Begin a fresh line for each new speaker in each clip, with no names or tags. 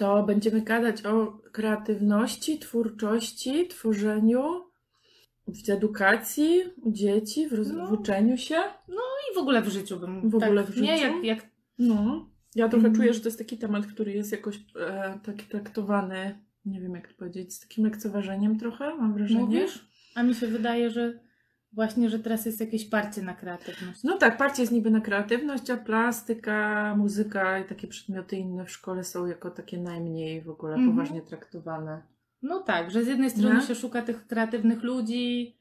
to będziemy gadać o kreatywności, twórczości, tworzeniu, w edukacji, u dzieci, w, roz...
No.
w uczeniu się.
I w ogóle w życiu bym.
W ogóle
tak,
w
Nie,
życiu?
jak, jak
No. Ja trochę
Mhm.
czuję, że to jest taki temat, który jest jakoś e, taki traktowany, nie wiem jak to powiedzieć, z takim lekceważeniem trochę, mam wrażenie.
mówisz, a mi się wydaje, że właśnie, że teraz jest jakieś parcie na kreatywność.
No tak, parcie jest niby na kreatywność, a plastyka, muzyka i takie przedmioty inne w szkole są jako takie najmniej w ogóle
Mhm.
poważnie traktowane.
No tak, że z jednej strony
Nie?
się szuka tych kreatywnych ludzi,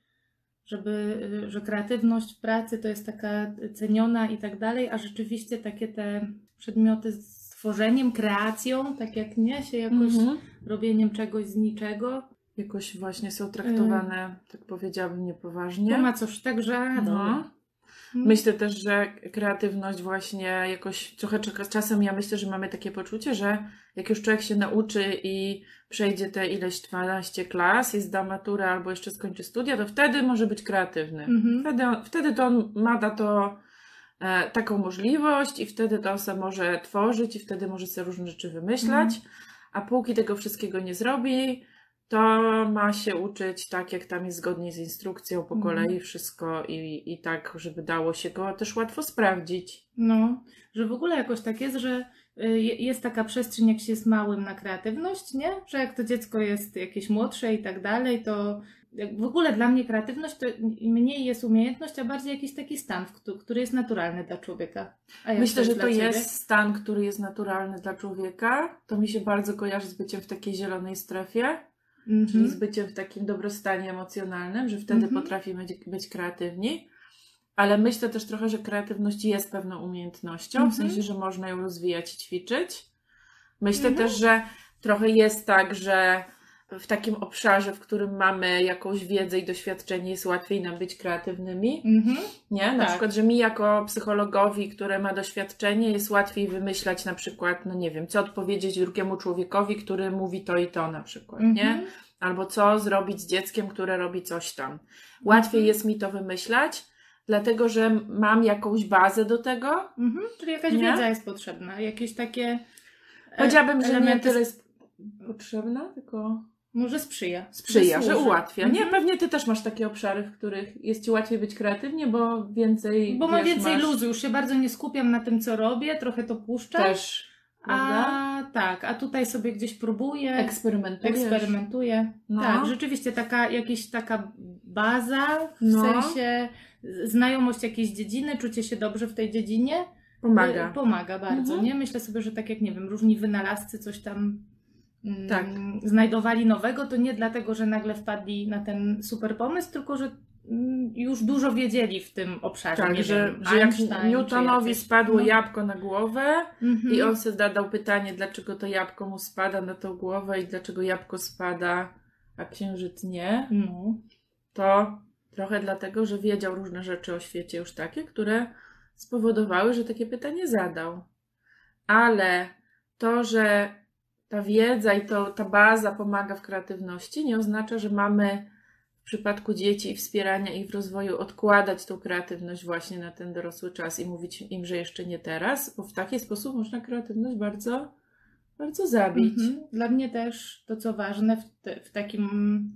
żeby, y, że kreatywność w pracy to jest taka ceniona i tak dalej, a rzeczywiście takie te przedmioty z tworzeniem, kreacją, tak jak nie, się jakoś
Mhm.
robieniem czegoś z niczego,
Jakoś właśnie są traktowane, tak powiedziałabym, niepoważnie.
to ma coś tak, że
No.
Mm.
Myślę też, że kreatywność właśnie jakoś trochę czeka- czasem ja myślę, że mamy takie poczucie, że jak już człowiek się nauczy i przejdzie te ileś 12 klas i zda maturę albo jeszcze skończy studia, to wtedy może być kreatywny.
Mhm.
Wtedy, on- wtedy to on ma na to e, taką możliwość i wtedy to on sobie może tworzyć i wtedy może sobie różne rzeczy wymyślać,
Mhm.
a póki tego wszystkiego nie zrobi, to ma się uczyć tak, jak tam jest zgodnie z instrukcją po
Mhm.
kolei wszystko i, i tak, żeby dało się go też łatwo sprawdzić.
No, że w ogóle jakoś tak jest, że y, je- jest taka przestrzeń, jak się jest małym na kreatywność, nie? Że jak to dziecko jest jakieś młodsze i tak dalej, to w ogóle dla mnie kreatywność to mniej jest umiejętność, a bardziej jakiś taki stan, który jest naturalny dla człowieka.
Myślę, że to
ciebie?
jest stan, który jest naturalny dla człowieka. To mi się bardzo kojarzy z byciem w takiej zielonej strefie.
Mhm.
czyli z byciem w takim dobrostanie emocjonalnym, że wtedy
Mhm.
potrafimy być, być kreatywni. Ale myślę też trochę, że kreatywność jest pewną umiejętnością, w
Mhm.
sensie, że można ją rozwijać i ćwiczyć. Myślę
Mhm.
też, że trochę jest tak, że w takim obszarze, w którym mamy jakąś wiedzę i doświadczenie, jest łatwiej nam być kreatywnymi.
Mhm.
Nie? Na
Tak.
przykład, że mi jako psychologowi, które ma doświadczenie, jest łatwiej wymyślać na przykład, no nie wiem, co odpowiedzieć drugiemu człowiekowi, który mówi to i to na przykład, nie?
Mhm.
albo co zrobić z dzieckiem, które robi coś tam. Łatwiej
Mhm.
jest mi to wymyślać, dlatego że mam jakąś bazę do tego.
Mhm. Czyli jakaś
Nie?
wiedza jest potrzebna, jakieś takie e,
Powiedziałabym, że nie
elementy
tyle jest potrzebna, tylko
może sprzyja.
sprzyja, że
służy.
ułatwia. Nie,
Mhm.
pewnie ty też masz takie obszary, w których jest ci łatwiej być kreatywnie, bo więcej.
Bo mam
wiesz,
więcej
masz
luzu, już się bardzo nie skupiam na tym, co robię, trochę to puszczam.
Też. Prawda?
A tak, a tutaj sobie gdzieś próbuję,
Eksperymentujesz.
eksperymentuję.
No.
Tak, rzeczywiście taka jakaś taka baza, w
No.
sensie znajomość jakiejś dziedziny, czucie się dobrze w tej dziedzinie.
Pomaga.
y, Pomaga bardzo,
Mhm.
nie? Myślę sobie, że tak jak, nie wiem, różni wynalazcy coś tam
Tak.
znajdowali nowego, to nie dlatego, że nagle wpadli na ten super pomysł, tylko że mm, już dużo wiedzieli w tym obszarze.
Tak,
nie
że,
wiem,
że jak Newtonowi spadło
No.
jabłko na głowę
Mhm.
i on sobie zadał pytanie, dlaczego to jabłko mu spada na tą głowę i dlaczego jabłko spada, a księżyc nie,
No.
to trochę dlatego, że wiedział różne rzeczy o świecie już takie, które spowodowały, że takie pytanie zadał. Ale to, że ta wiedza i to, ta baza pomaga w kreatywności, nie oznacza, że mamy w przypadku dzieci i wspierania ich w rozwoju odkładać tą kreatywność właśnie na ten dorosły czas i mówić im, że jeszcze nie teraz, bo w taki sposób można kreatywność bardzo, bardzo zabić.
Mhm. Dla mnie też to, co ważne w, te, w takim,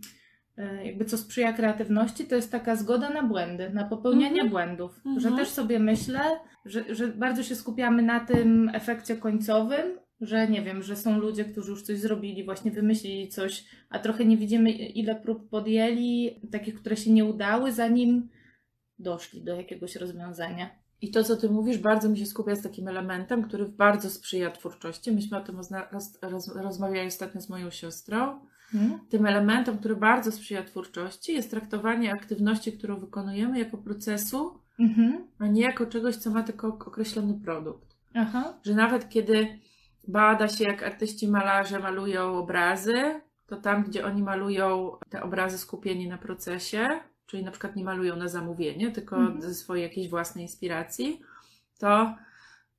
e, jakby co sprzyja kreatywności, to jest taka zgoda na błędy, na popełnianie
Mhm.
błędów.
Mhm.
Że też sobie myślę, że, że bardzo się skupiamy na tym efekcie końcowym, że nie wiem, że są ludzie, którzy już coś zrobili, właśnie wymyślili coś, a trochę nie widzimy, ile prób podjęli, takich, które się nie udały, zanim doszli do jakiegoś rozwiązania.
I to, co ty mówisz, bardzo mi się skupia z takim elementem, który bardzo sprzyja twórczości. Myśmy o tym roz, roz, rozmawiali ostatnio z moją siostrą.
Hmm?
Tym elementem, który bardzo sprzyja twórczości, jest traktowanie aktywności, którą wykonujemy, jako procesu,
Mhm.
a nie jako czegoś, co ma tylko określony produkt.
Aha.
Że nawet kiedy bada się, jak artyści malarze malują obrazy, to tam, gdzie oni malują te obrazy skupieni na procesie, czyli na przykład nie malują na zamówienie, tylko
Mhm.
ze swojej jakiejś własnej inspiracji, to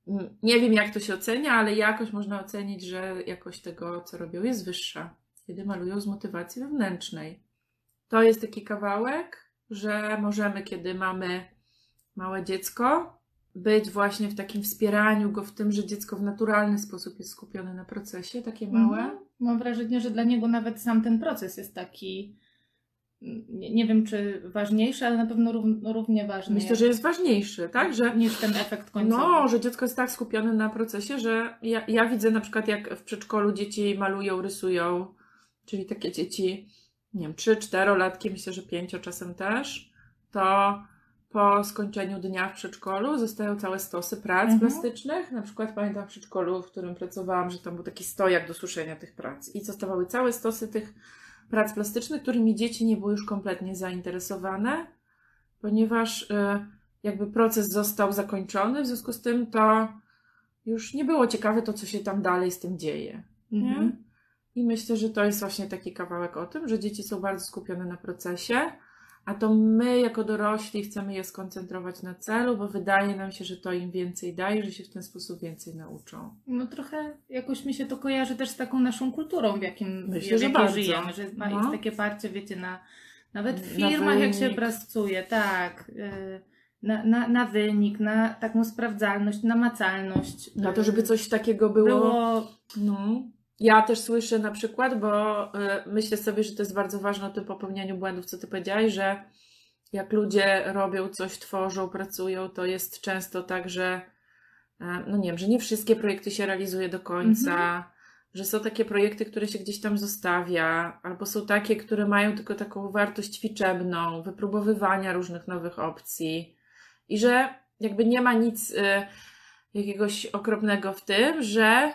mm, nie wiem, jak to się ocenia, ale jakoś można ocenić, że jakość tego, co robią, jest wyższa, kiedy malują z motywacji wewnętrznej. To jest taki kawałek, że możemy, kiedy mamy małe dziecko, być właśnie w takim wspieraniu go w tym, że dziecko w naturalny sposób jest skupione na procesie, takie małe.
Mhm. Mam wrażenie, że dla niego nawet sam ten proces jest taki, mm, nie, nie wiem czy ważniejszy, ale na pewno rów, równie ważny.
Myślę, że jest ważniejszy, tak? Że,
niż ten efekt końcowy.
no, że dziecko jest tak skupione na procesie, że ja, ja widzę na przykład jak w przedszkolu dzieci malują, rysują, czyli takie dzieci, nie wiem, 3-4 latki, myślę, że 5 czasem też, to po skończeniu dnia w przedszkolu zostają całe stosy prac
Mhm.
plastycznych. Na przykład pamiętam w przedszkolu, w którym pracowałam, że tam był taki stojak do suszenia tych prac i zostawały całe stosy tych prac plastycznych, którymi dzieci nie były już kompletnie zainteresowane, ponieważ y, jakby proces został zakończony, w związku z tym to już nie było ciekawe to, co się tam dalej z tym dzieje.
Mhm.
I myślę, że to jest właśnie taki kawałek o tym, że dzieci są bardzo skupione na procesie, a to my jako dorośli chcemy je skoncentrować na celu, bo wydaje nam się, że to im więcej daje, że się w ten sposób więcej nauczą.
No trochę jakoś mi się to kojarzy też z taką naszą kulturą, w jakim,
Myślę,
w
że
jakiej
bardzo.
żyjemy, że ma,
No.
jest takie parcie, wiecie, na nawet w
Na
firmach jak się pracuje, tak, y, na, na, na wynik, na taką sprawdzalność, namacalność.
Na to,
y,
żeby coś takiego było.
było
No. Ja też słyszę na przykład, bo y, myślę sobie, że to jest bardzo ważne o tym popełnianiu błędów, co ty powiedziałaś, że jak ludzie robią coś, tworzą, pracują, to jest często tak, że e, no nie wiem, że nie wszystkie projekty się realizuje do końca, że są takie projekty, które się gdzieś tam zostawia, albo są takie, które mają tylko taką wartość liczebną, wypróbowywania różnych nowych opcji i że jakby nie ma nic y, jakiegoś okropnego w tym, że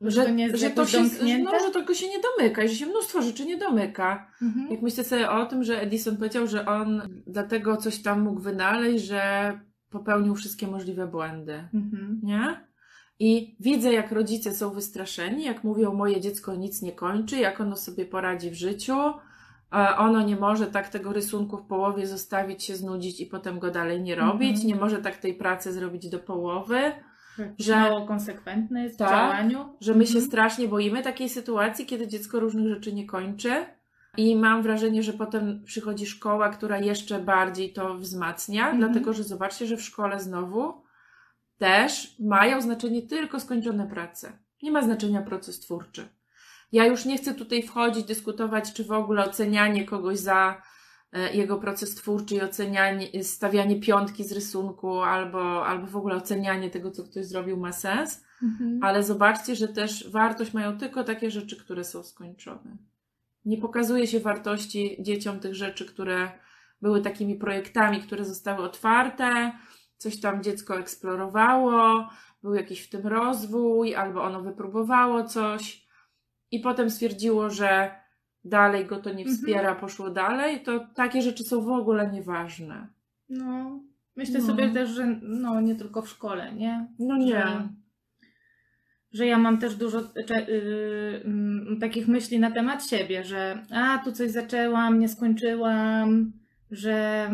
Że to nie jest
że to się,
domknięte?
no, że tego się nie domyka i że się mnóstwo rzeczy nie domyka.
Mhm.
Jak myślę sobie o tym, że Edison powiedział, że on dlatego coś tam mógł wynaleźć, że popełnił wszystkie możliwe błędy,
Mhm.
nie? I widzę, jak rodzice są wystraszeni, jak mówią, moje dziecko nic nie kończy, jak ono sobie poradzi w życiu, ono nie może tak tego rysunku w połowie zostawić, się znudzić i potem go dalej nie robić,
Mhm.
nie może tak tej pracy zrobić do połowy,
Że
że-
mało konsekwentne jest
Tak,
w działaniu.
że my się
Mhm.
strasznie boimy takiej sytuacji, kiedy dziecko różnych rzeczy nie kończy. I mam wrażenie, że potem przychodzi szkoła, która jeszcze bardziej to wzmacnia,
Mhm.
dlatego że zobaczcie, że w szkole znowu też mają znaczenie tylko skończone prace. Nie ma znaczenia proces twórczy. Ja już nie chcę tutaj wchodzić, dyskutować, czy w ogóle ocenianie kogoś za jego proces twórczy i ocenianie, stawianie piątki z rysunku albo, albo w ogóle ocenianie tego, co ktoś zrobił ma sens.
Mhm.
Ale zobaczcie, że też wartość mają tylko takie rzeczy, które są skończone. Nie pokazuje się wartości dzieciom tych rzeczy, które były takimi projektami, które zostały otwarte, coś tam dziecko eksplorowało, był jakiś w tym rozwój, albo ono wypróbowało coś i potem stwierdziło, że dalej go to nie
Mhm.
wspiera, poszło dalej, to takie rzeczy są w ogóle nieważne.
No, myślę
No.
sobie też, że no nie tylko w szkole, nie?
No nie.
Że, że ja mam też dużo y, mm, takich myśli na temat siebie, że a tu coś zaczęłam, nie skończyłam, że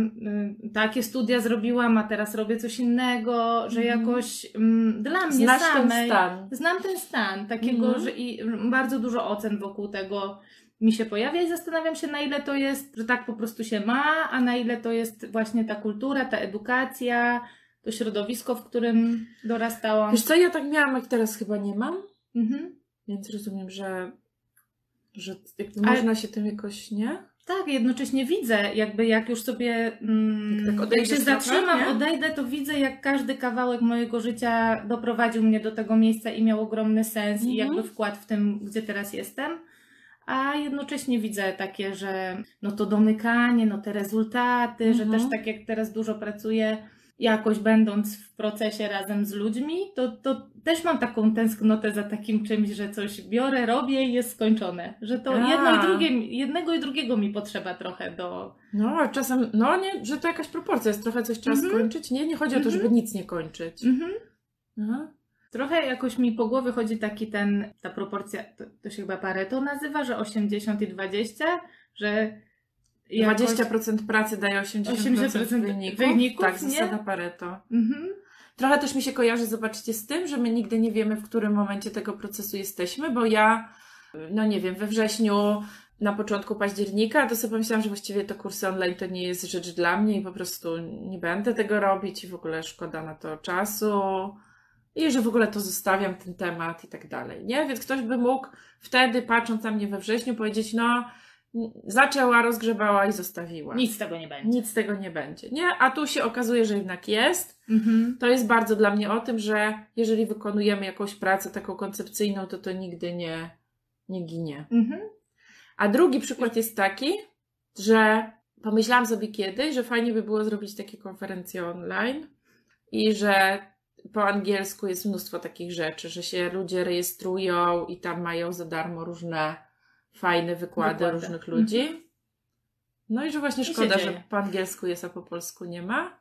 y, takie studia zrobiłam, a teraz robię coś innego, że
Mhm.
jakoś mm, dla mnie
Znasz ten
samej
stan.
znam ten stan takiego,
Mhm.
że i bardzo dużo ocen wokół tego mi się pojawia i zastanawiam się, na ile to jest, że tak po prostu się ma, a na ile to jest właśnie ta kultura, ta edukacja, to środowisko, w którym dorastałam.
Wiesz co, ja tak miałam, jak teraz chyba nie mam.
Mhm.
Więc rozumiem, że, że jakby
Ale-
można się tym jakoś, nie?
Tak, jednocześnie widzę, jakby jak już sobie mm,
Jak tak
jak się zatrzymam,
nie?
odejdę, to widzę, jak każdy kawałek mojego życia doprowadził mnie do tego miejsca i miał ogromny sens i
Mhm.
jakby wkład w tym, gdzie teraz jestem. A jednocześnie widzę takie, że no to domykanie, no te rezultaty, że
Mhm.
też tak jak teraz dużo pracuję, jakoś będąc w procesie razem z ludźmi, to, to też mam taką tęsknotę za takim czymś, że coś biorę, robię i jest skończone. Że to
A.
jedno i drugie, jednego i drugiego mi potrzeba trochę do.
No, a czasem, no nie, że to jakaś proporcja jest, trochę coś trzeba
Mhm.
skończyć. Nie, nie chodzi o to,
Mhm.
żeby nic nie kończyć.
Mhm.
Aha.
Trochę jakoś mi po głowie chodzi taki ten, ta proporcja, to, to się chyba Pareto nazywa, że 80 i 20, że jakoś-
20% pracy daje 80%,
80%
wyników.
wyników,
Tak,
nie?
zasada Pareto.
Mhm.
Trochę też mi się kojarzy, zobaczcie, z tym, że my nigdy nie wiemy, w którym momencie tego procesu jesteśmy, bo ja, no nie wiem, we wrześniu na początku października, to sobie pomyślałam, że właściwie to kursy online to nie jest rzecz dla mnie i po prostu nie będę tego robić i w ogóle szkoda na to czasu i że w ogóle to zostawiam ten temat i tak dalej, nie? Więc ktoś by mógł wtedy, patrząc na mnie we wrześniu, powiedzieć, no zaczęła, rozgrzebała i zostawiła.
Nic z tego nie będzie.
Nic z tego nie będzie, nie? A tu się okazuje, że jednak jest.
Mhm.
To jest bardzo dla mnie o tym, że jeżeli wykonujemy jakąś pracę taką koncepcyjną, to to nigdy nie, nie ginie.
Mhm.
A drugi przykład jest taki, że pomyślałam sobie kiedyś, że fajnie by było zrobić takie konferencje online i że po angielsku jest mnóstwo takich rzeczy, że się ludzie rejestrują i tam mają za darmo różne fajne wykłady,
Wykłady.
różnych ludzi. No i że właśnie szkoda, że po angielsku jest, a po polsku nie ma.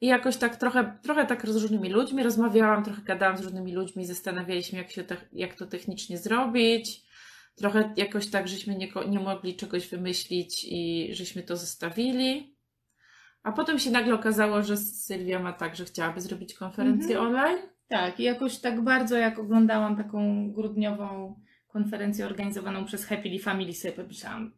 I jakoś tak trochę, trochę tak z różnymi ludźmi rozmawiałam, trochę gadałam z różnymi ludźmi, zastanawialiśmy, jak, się te, jak to technicznie zrobić. Trochę jakoś tak, żeśmy nie, nie mogli czegoś wymyślić i żeśmy to zostawili. A potem się nagle okazało, że Sylwia ma tak, że chciałaby zrobić konferencję
Mhm.
online.
Tak, i jakoś tak bardzo jak oglądałam taką grudniową konferencję organizowaną przez Happily Family, sobie pomyślałam,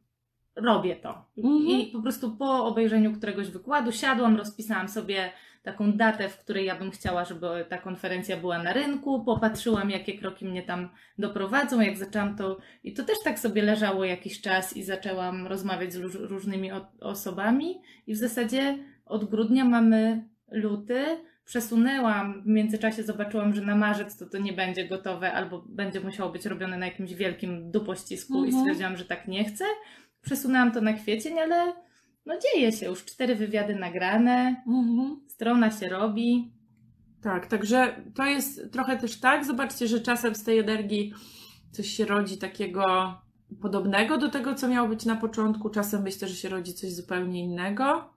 robię to.
Mhm.
I po prostu po obejrzeniu któregoś wykładu siadłam, rozpisałam sobie taką datę, w której ja bym chciała, żeby ta konferencja była na rynku, popatrzyłam, jakie kroki mnie tam doprowadzą, jak zaczęłam to, i to też tak sobie leżało jakiś czas i zaczęłam rozmawiać z róż, różnymi osobami. I w zasadzie od grudnia mamy luty, przesunęłam, w międzyczasie zobaczyłam, że na marzec to to nie będzie gotowe albo będzie musiało być robione na jakimś wielkim dupościsku i
Mhm.
stwierdziłam, że tak nie chcę. Przesunęłam to na kwiecień, ale no dzieje się, już cztery wywiady nagrane, strona się robi.
Tak, także to jest trochę też tak. Zobaczcie, że czasem z tej energii coś się rodzi takiego podobnego do tego, co miało być na początku. Czasem myślę, że się rodzi coś zupełnie innego.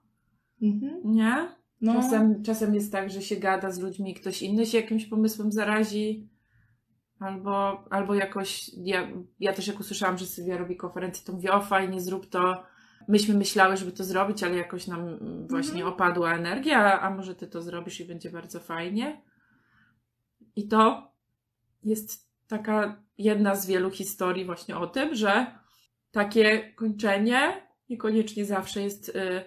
Mhm.
Nie?
No,
Czasem, czasem jest tak, że się gada z ludźmi ktoś inny się jakimś pomysłem zarazi. Albo, albo jakoś, ja, ja też jak usłyszałam, że Sylwia robi konferencję, to mówię, o fajnie, zrób to. Myśmy myślały, żeby to zrobić, ale jakoś nam właśnie
Mhm.
opadła energia, a może ty to zrobisz i będzie bardzo fajnie. I to jest taka jedna z wielu historii właśnie o tym, że takie kończenie niekoniecznie zawsze jest y,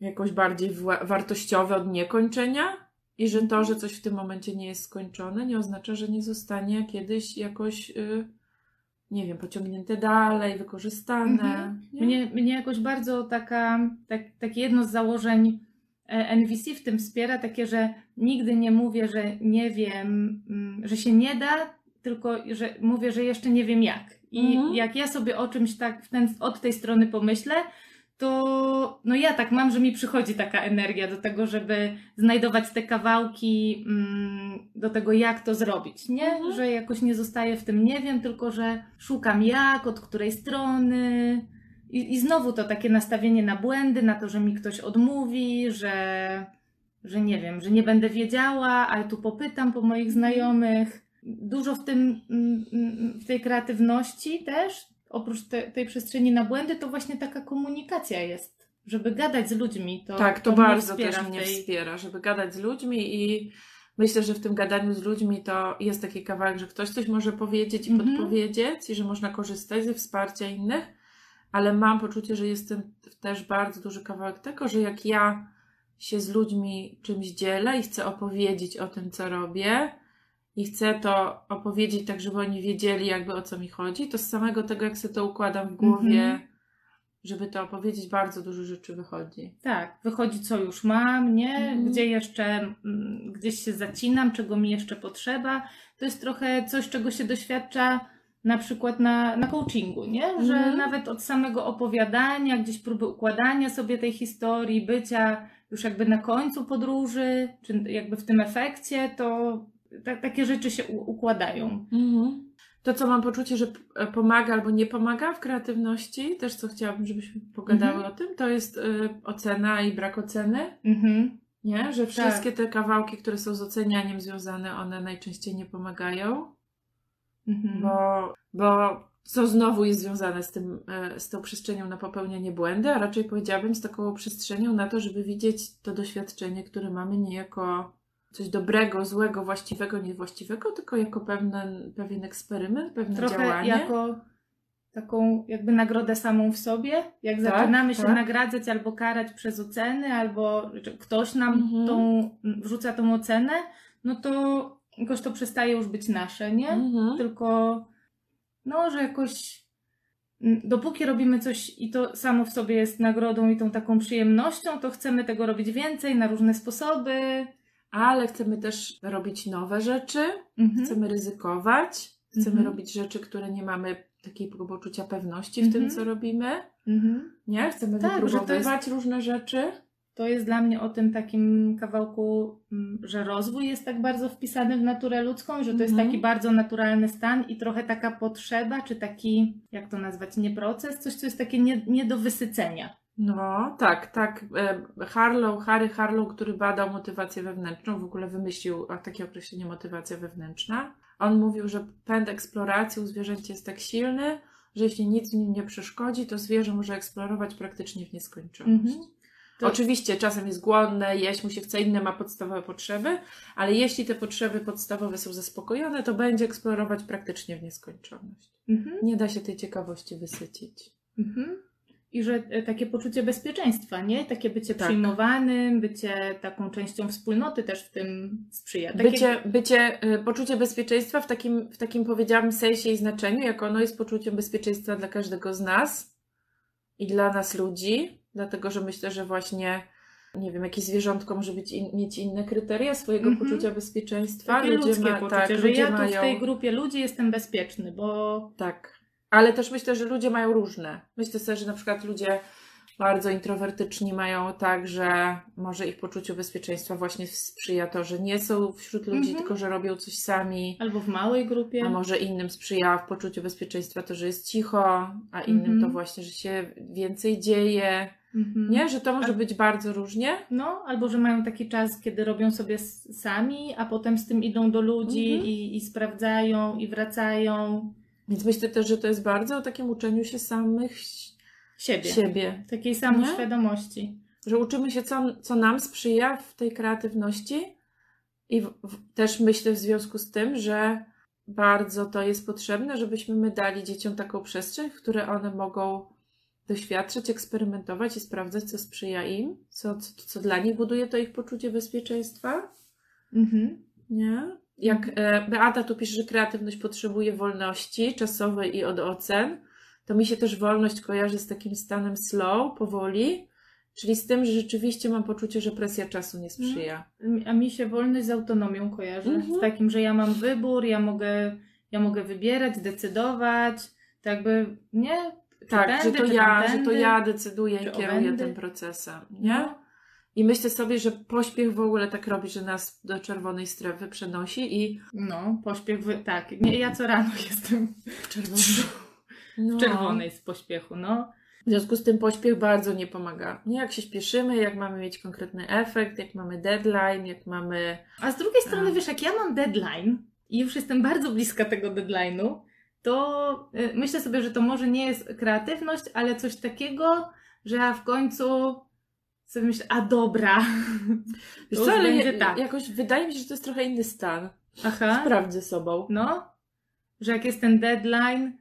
jakoś bardziej wartościowe od niekończenia i że to, że coś w tym momencie nie jest skończone, nie oznacza, że nie zostanie kiedyś jakoś, y, nie wiem, pociągnięte dalej, wykorzystane.
Mhm.
nie?
mnie, mnie jakoś bardzo taka, tak, takie jedno z założeń e, NVC w tym wspiera, takie, że nigdy nie mówię, że nie wiem, mm, że się nie da, tylko że mówię, że jeszcze nie wiem jak. I
Mhm.
jak ja sobie o czymś tak ten, od tej strony pomyślę, to no ja tak mam, że mi przychodzi taka energia do tego, żeby znajdować te kawałki mm, do tego, jak to zrobić, nie?
Mhm.
Że jakoś nie zostaję w tym nie wiem, tylko że szukam jak, od której strony. I, I znowu to takie nastawienie na błędy, na to, że mi ktoś odmówi, że, że nie wiem, że nie będę wiedziała, ale tu popytam po moich znajomych. Dużo w tym, mm, mm, w tej kreatywności też, oprócz te, tej przestrzeni na błędy, to właśnie taka komunikacja jest. Żeby gadać z ludźmi, to,
tak, to,
mnie
bardzo
wspiera
też mnie
tej-
wspiera, żeby gadać z ludźmi i myślę, że w tym gadaniu z ludźmi to jest taki kawałek, że ktoś coś może powiedzieć i
Mhm.
podpowiedzieć i że można korzystać ze wsparcia innych, ale mam poczucie, że jest tym też bardzo duży kawałek tego, że jak ja się z ludźmi czymś dzielę i chcę opowiedzieć o tym, co robię i chcę to opowiedzieć tak, żeby oni wiedzieli jakby o co mi chodzi, to z samego tego, jak sobie to układam w głowie,
Mhm.
żeby to opowiedzieć, bardzo dużo rzeczy wychodzi.
Tak, wychodzi co już mam, nie?
Mhm.
Gdzie jeszcze mm, gdzieś się zacinam, czego mi jeszcze potrzeba. To jest trochę coś, czego się doświadcza na przykład na, na coachingu, nie? Że
Mhm.
nawet od samego opowiadania, gdzieś próby układania sobie tej historii, bycia już jakby na końcu podróży, czy jakby w tym efekcie, to ta, takie rzeczy się u, układają.
Mhm. To, co mam poczucie, że p- pomaga albo nie pomaga w kreatywności, też co chciałabym, żebyśmy pogadały
Mhm.
o tym, to jest y, ocena i brak oceny.
Mhm.
Nie? Że wszystkie te kawałki, które są z ocenianiem związane, one najczęściej nie pomagają,
Mhm.
bo, bo co znowu jest związane z, tym, e, z tą przestrzenią na popełnianie błędu, a raczej powiedziałabym z taką przestrzenią na to, żeby widzieć to doświadczenie, które mamy nie jako coś dobrego, złego, właściwego, niewłaściwego, tylko jako pewien, pewien eksperyment, pewne
Trochę
działanie.
jako taką jakby nagrodę samą w sobie. Jak
Tak,
zaczynamy się
tak.
nagradzać albo karać przez oceny, albo ktoś nam
Mhm.
tą, wrzuca tą ocenę, no to jakoś to przestaje już być nasze, nie?
Mhm.
Tylko no, że jakoś dopóki robimy coś i to samo w sobie jest nagrodą i tą taką przyjemnością, to chcemy tego robić więcej na różne sposoby.
Ale chcemy też robić nowe rzeczy,
Mhm.
chcemy ryzykować, chcemy
Mhm.
robić rzeczy, które nie mamy takiego poczucia pewności w
Mhm.
tym, co robimy.
Mhm.
Nie? Chcemy
Tak, to
wypróbowywać różne rzeczy.
To jest dla mnie o tym takim kawałku, mm, że rozwój jest tak bardzo wpisany w naturę ludzką, że to jest
Mhm.
taki bardzo naturalny stan i trochę taka potrzeba, czy taki, jak to nazwać, nie proces, coś, co jest takie nie, nie do wysycenia.
No, tak, tak. E, Harlow, Harry Harlow, który badał motywację wewnętrzną, w ogóle wymyślił takie określenie motywacja wewnętrzna. On mówił, że pęd eksploracji u zwierzęcia jest tak silny, że jeśli nic w nim nie przeszkodzi, to zwierzę może eksplorować praktycznie w nieskończoność.
Mhm. To-
Oczywiście czasem jest głodne, jeść mu się chce, inne ma podstawowe potrzeby, ale jeśli te potrzeby podstawowe są zaspokojone, to będzie eksplorować praktycznie w nieskończoność.
Mhm.
Nie da się tej ciekawości wysycić.
Mhm. I że e, takie poczucie bezpieczeństwa, nie? Takie bycie
Tak.
przyjmowanym, bycie taką częścią wspólnoty też w tym sprzyja. Takie...
Bycie, bycie y, poczucie bezpieczeństwa w takim, w takim powiedziałabym sensie i znaczeniu, jak ono jest poczuciem bezpieczeństwa dla każdego z nas i dla nas ludzi, dlatego że myślę, że właśnie nie wiem, jakieś zwierzątko może być in, mieć inne kryteria swojego
Mhm.
poczucia bezpieczeństwa.
Takie ludzkie
ma-
poczucie,
tak,
że
ludzie
ja tu
mają,
w tej grupie ludzi jestem bezpieczny, bo
Tak. Ale też myślę, że ludzie mają różne. Myślę sobie, że na przykład ludzie bardzo introwertyczni mają tak, że może ich poczuciu bezpieczeństwa właśnie sprzyja to, że nie są wśród ludzi,
Mhm.
tylko że robią coś sami.
albo w małej grupie.
A może innym sprzyja w poczuciu bezpieczeństwa to, że jest cicho, a innym
Mhm.
to właśnie, że się więcej dzieje.
Mhm.
Nie? Że to może
A-
być bardzo różnie.
No, albo że mają taki czas, kiedy robią sobie sami, a potem z tym idą do ludzi
Mhm.
i, i sprawdzają i wracają
Więc myślę też, że to jest bardzo o takim uczeniu się samych
siebie.
siebie.
Takiej samoświadomości.
że uczymy się, co, co nam sprzyja w tej kreatywności i w, w, też myślę w związku z tym, że bardzo to jest potrzebne, żebyśmy my dali dzieciom taką przestrzeń, w której one mogą doświadczać, eksperymentować i sprawdzać, co sprzyja im, co, co, co dla nich buduje to ich poczucie bezpieczeństwa.
Mhm.
Nie? Jak e, Beata tu pisze, że kreatywność potrzebuje wolności czasowej i od ocen, to mi się też wolność kojarzy z takim stanem slow, powoli, czyli z tym, że rzeczywiście mam poczucie, że presja czasu nie sprzyja.
A mi się wolność z autonomią kojarzy.
Mhm.
Z takim, że ja mam wybór, ja mogę, ja mogę wybierać, decydować. To jakby, nie? Czy
Tak, że
tędy,
to,
czy
ja, że to ja decyduję i kieruję tym procesem, nie?
No.
I myślę sobie, że pośpiech w ogóle tak robi, że nas do czerwonej strefy przenosi i
No, pośpiech, tak. Nie, ja co rano jestem
w czerwonej. No.
w czerwonej z pośpiechu, no.
W związku z tym pośpiech bardzo nie pomaga. Nie jak się śpieszymy, jak mamy mieć konkretny efekt, jak mamy deadline, jak mamy.
A z drugiej strony, wiesz, jak ja mam deadline i już jestem bardzo bliska tego deadline'u, to y, myślę sobie, że to może nie jest kreatywność, ale coś takiego, że ja w końcu sobie myślę, a dobra.
Wiesz
To
co, ale
będzie tak.
jakoś wydaje mi się, że to jest trochę inny stan.
Aha.
Sprawdź ze sobą.
No, że jak jest ten deadline,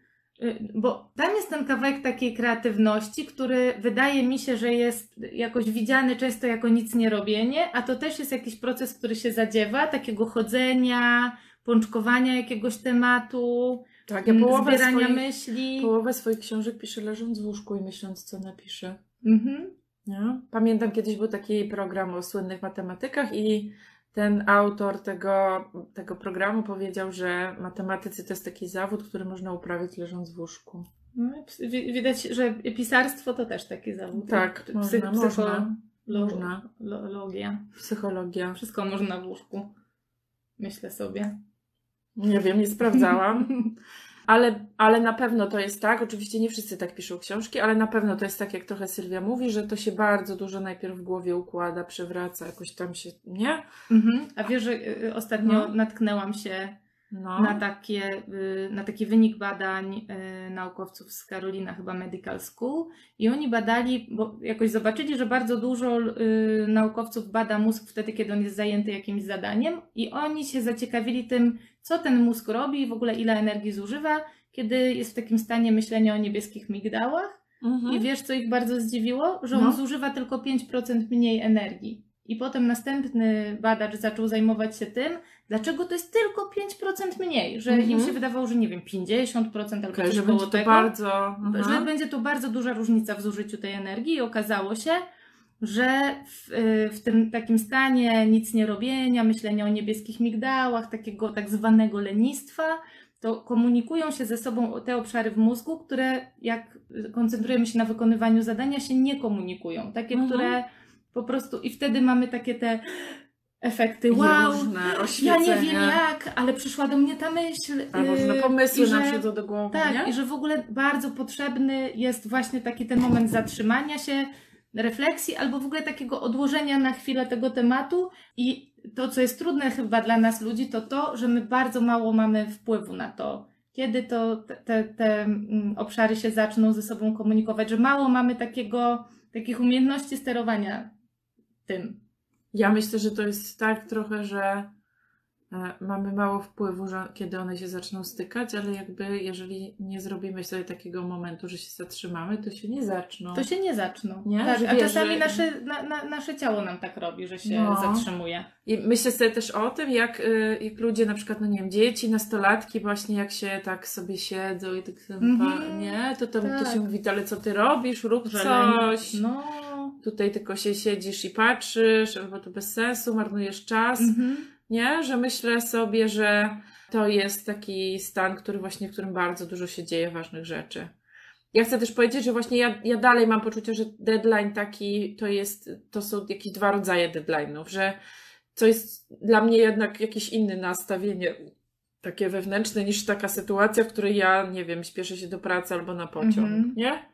y, bo tam jest ten kawałek takiej kreatywności, który wydaje mi się, że jest jakoś widziany często jako nic nie robienie, a to też jest jakiś proces, który się zadziewa, takiego chodzenia, pączkowania jakiegoś tematu,
Tak, ja połowę
zbierania
swoich,
myśli.
połowę swoich książek piszę leżąc w łóżku i myśląc, co napiszę.
Mhm.
Nie? Pamiętam kiedyś był taki program o słynnych matematykach i ten autor tego, tego programu powiedział, że matematycy to jest taki zawód, który można uprawiać leżąc w łóżku.
No, widać, że pisarstwo to też taki zawód.
Tak,
Psy-
można, można.
lo-
Można.
lo- Logia.
Psychologia.
Wszystko można w łóżku. Myślę sobie.
Nie wiem, nie sprawdzałam. Ale, ale na pewno to jest tak, oczywiście nie wszyscy tak piszą książki, ale na pewno to jest tak, jak trochę Sylwia mówi, że to się bardzo dużo najpierw w głowie układa, przewraca, jakoś tam się, nie?
Mhm. A wiesz, że y, ostatnio
No.
natknęłam się
No.
na, takie, y, na taki wynik badań y, naukowców z Carolina chyba Medical School i oni badali, bo jakoś zobaczyli, że bardzo dużo y, naukowców bada mózg wtedy, kiedy on jest zajęty jakimś zadaniem i oni się zaciekawili tym, co ten mózg robi i w ogóle ile energii zużywa kiedy jest w takim stanie myślenia o niebieskich migdałach
Mhm.
i wiesz, co ich bardzo zdziwiło? Że on
No.
zużywa tylko 5% mniej energii. I potem następny badacz zaczął zajmować się tym, dlaczego to jest tylko 5% mniej, że im
Mhm.
się wydawało, że nie wiem, 50% albo
Okej,
coś
że
koło
to
tego
bardzo...
że
Mhm.
będzie tu bardzo duża różnica w zużyciu tej energii i okazało się, że w, w tym takim stanie nic nie robienia, myślenia o niebieskich migdałach, takiego tak zwanego lenistwa, to komunikują się ze sobą te obszary w mózgu, które jak koncentrujemy się na wykonywaniu zadania, się nie komunikują. Takie,
Mhm.
które po prostu i wtedy mamy takie te efekty, wow,
różne
ja nie wiem jak, ale przyszła do mnie ta myśl.
A różne
yy,
pomysły
że-
nam przychodzą do głowy,
tak,
nie?
i że w ogóle bardzo potrzebny jest właśnie taki ten moment zatrzymania się, refleksji, albo w ogóle takiego odłożenia na chwilę tego tematu. I to, co jest trudne chyba dla nas ludzi, to to, że my bardzo mało mamy wpływu na to, kiedy to te, te, te mm, obszary się zaczną ze sobą komunikować, że mało mamy takiego, takich umiejętności sterowania tym.
Ja myślę, że to jest tak trochę, że e, mamy mało wpływu, że kiedy one się zaczną stykać, ale jakby jeżeli nie zrobimy sobie takiego momentu, że się zatrzymamy, to się nie zaczną.
To się nie zaczną.
Nie?
Tak,
Że
a
wiesz,
czasami
że-
nasze, na, na, nasze ciało nam tak robi, że się
No.
zatrzymuje.
I myślę sobie też o tym, jak, y, jak ludzie, na przykład, no nie wiem, dzieci, nastolatki, właśnie jak się tak sobie siedzą i tak mm nie, to tam to
Tak.
się mówi, ale co ty robisz, rób coś.
No.
Tutaj tylko się siedzisz i patrzysz, albo to bez sensu, marnujesz czas.
Mhm.
Nie, że myślę sobie, że to jest taki stan, który właśnie, w którym bardzo dużo się dzieje ważnych rzeczy. Ja chcę też powiedzieć, że właśnie ja, ja dalej mam poczucie, że deadline taki to jest, to są jakieś dwa rodzaje deadline'ów, że to jest dla mnie jednak jakieś inne nastawienie takie wewnętrzne niż taka sytuacja, w której ja, nie wiem, śpieszę się do pracy albo na pociąg,
Mhm.
nie?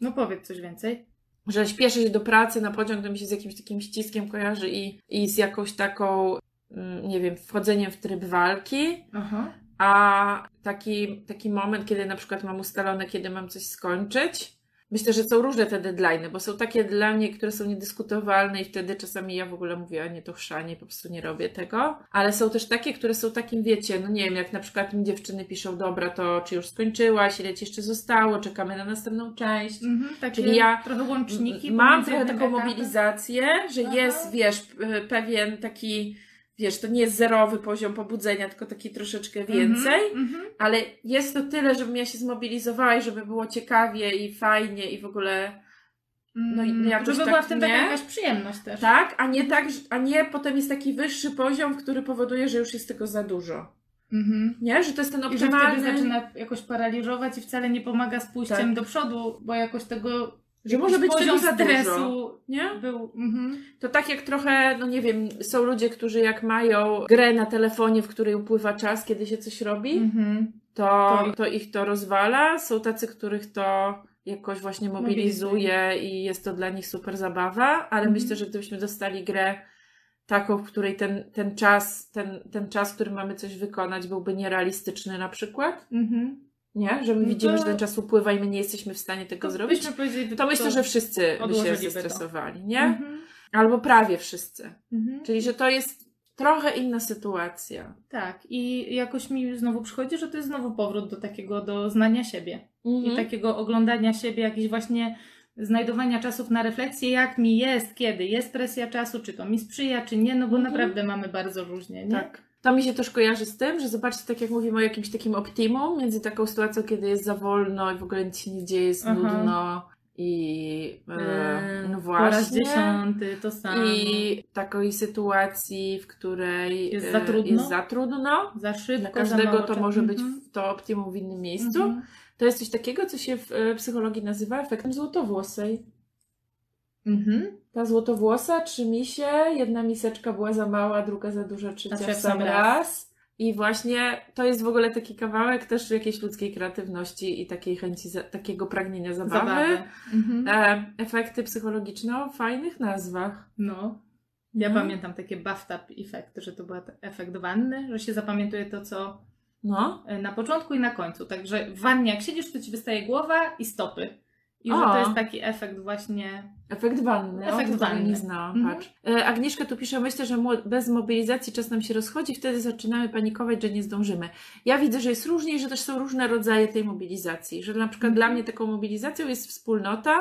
No powiedz coś więcej.
Że śpieszę się do pracy na pociąg, to mi się z jakimś takim ściskiem kojarzy i, i z jakąś taką, mm, nie wiem, wchodzeniem w tryb walki,
Aha.
a taki, taki moment, kiedy na przykład mam ustalone, kiedy mam coś skończyć. Myślę, że są różne te deadlines, bo są takie dla mnie, które są niedyskutowalne i wtedy czasami ja w ogóle mówię, a nie to chrzanie, po prostu nie robię tego. Ale są też takie, które są takim, wiecie, no nie wiem, jak na przykład mi dziewczyny piszą, dobra, to czy już skończyłaś, ile ci jeszcze zostało, czekamy na następną część.
Mhm, takie
Czyli ja
trochę łączniki.
Mam trochę taką
etapem.
mobilizację, że
Aha.
jest, wiesz, pewien taki, wiesz, to nie jest zerowy poziom pobudzenia, tylko taki troszeczkę więcej,
Mhm, mhm.
ale jest to tyle, żebym ja się zmobilizowała i żeby było ciekawie i fajnie i w ogóle No i
Mm,
jakoś
Żeby
tak
była w tym taka
nie.
jakaś przyjemność też.
tak, a nie tak, że- a nie potem jest taki wyższy poziom, który powoduje, że już jest tego za dużo.
Mhm.
Nie? Że to jest ten
I że wtedy
optymalny,
zaczyna jakoś paraliżować i wcale nie pomaga z pójściem
Tak.
do przodu, bo jakoś tego
że może być tego za
stresu.
Nie?
był. Mhm.
To tak jak trochę, no nie wiem, są ludzie, którzy jak mają grę na telefonie, w której upływa czas, kiedy się coś robi,
Mhm.
to,
To-
ich to rozwala. Są tacy, których to jakoś właśnie mobilizuje i jest to dla nich super zabawa, ale
Mhm.
myślę, że gdybyśmy dostali grę taką, w której ten, ten czas, ten, ten czas, w którym mamy coś wykonać, byłby nierealistyczny na przykład,
Mhm.
Nie? Że my
No
widzimy,
to-
że ten czas upływa i my nie jesteśmy w stanie tego
To
zrobić,
byśmy powiedzieli,
to myślę, że wszyscy by się zestresowali, nie?
Mhm.
Albo prawie wszyscy.
Mhm.
Czyli, że to jest trochę inna sytuacja.
Tak, i jakoś mi znowu przychodzi, że to jest znowu powrót do takiego, do znania siebie. I takiego oglądania siebie, jakichś właśnie znajdowania czasów na refleksję, jak mi jest, kiedy jest presja czasu, czy to mi sprzyja, czy nie, no bo
Mhm.
naprawdę mamy bardzo różnie, nie?
Tak. To mi się też kojarzy z tym, że zobaczcie, tak jak mówimy o jakimś takim optimum, między taką sytuacją, kiedy jest za wolno i w ogóle nic się nie dzieje, jest
Aha.
nudno i e,
Yy,
no
Po raz
właśnie.
dziesiąty, to samo.
I takiej sytuacji, w której
Jest
e,
za trudno?
jest za trudno.
Za szybko,
Dla każdego
za
to może być
Mhm.
to optimum w innym miejscu.
Mhm.
To jest coś takiego, co się w e, psychologii nazywa efektem złotowłosej.
Mhm.
Ta złotowłosa, trzy misie, jedna miseczka była za mała, druga za duża, trzecia
Trzecia
w sam
raz.
raz. I właśnie to jest w ogóle taki kawałek też jakiejś ludzkiej kreatywności i takiej chęci, za, takiego pragnienia zabawy.
Zabawy. Mhm.
E, efekty psychologiczne o fajnych nazwach.
No. Ja
No.
pamiętam takie bathtub efekt, że to był efekt wanny, że się zapamiętuje to, co
No.
na początku i na końcu. Także w wannie jak siedzisz, to ci wystaje głowa i stopy. I że
O.
to jest taki efekt właśnie.
Efekt wanny.
Efekt
o, tego
wanny.
nie znałam,
Mhm.
patrz. E, Agnieszka tu pisze, myślę, że bez mobilizacji czas nam się rozchodzi, wtedy zaczynamy panikować, że nie zdążymy. Ja widzę, że jest różnie i że też są różne rodzaje tej mobilizacji. Że na przykład
Mhm.
dla mnie taką mobilizacją jest wspólnota,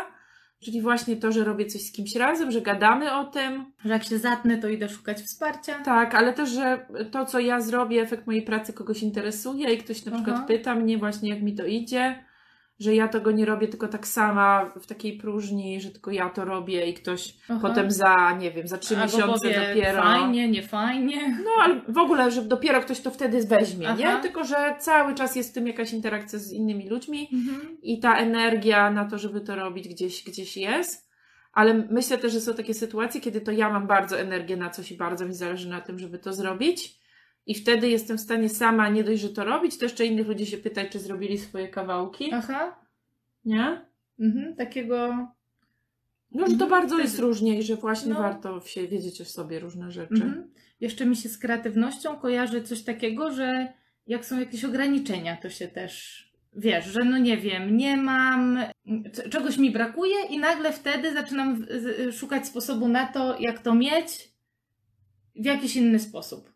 czyli właśnie to, że robię coś z kimś razem, że gadamy o tym.
Że jak się zatnę, to idę szukać wsparcia.
Tak, ale też, że to, co ja zrobię, efekt mojej pracy kogoś interesuje i ktoś na przykład pyta mnie właśnie, jak mi to idzie, że ja tego nie robię tylko tak sama w takiej próżni, że tylko ja to robię i ktoś
Aha.
potem za, nie wiem, za trzy
Albo
miesiące
powie,
dopiero.
Fajnie, nie fajnie.
No, ale w ogóle, że dopiero ktoś to wtedy weźmie,
Aha.
nie? Tylko, że cały czas jest w tym jakaś interakcja z innymi ludźmi
Mhm.
i ta energia na to, żeby to robić gdzieś, gdzieś jest. Ale myślę też, że są takie sytuacje, kiedy to ja mam bardzo energię na coś i bardzo mi zależy na tym, żeby to zrobić. I wtedy jestem w stanie sama nie dość, że to robić, to jeszcze innych ludzi się pytać, czy zrobili swoje kawałki.
Aha.
Nie?
Mhm. Takiego.
No, że to
Mhm.
bardzo jest różnie i że właśnie
No.
warto się wiedzieć o sobie różne rzeczy.
Mhm. Jeszcze mi się z kreatywnością kojarzy coś takiego, że jak są jakieś ograniczenia, to się też wiesz, że no nie wiem, nie mam, czegoś mi brakuje i nagle wtedy zaczynam szukać sposobu na to, jak to mieć w jakiś inny sposób.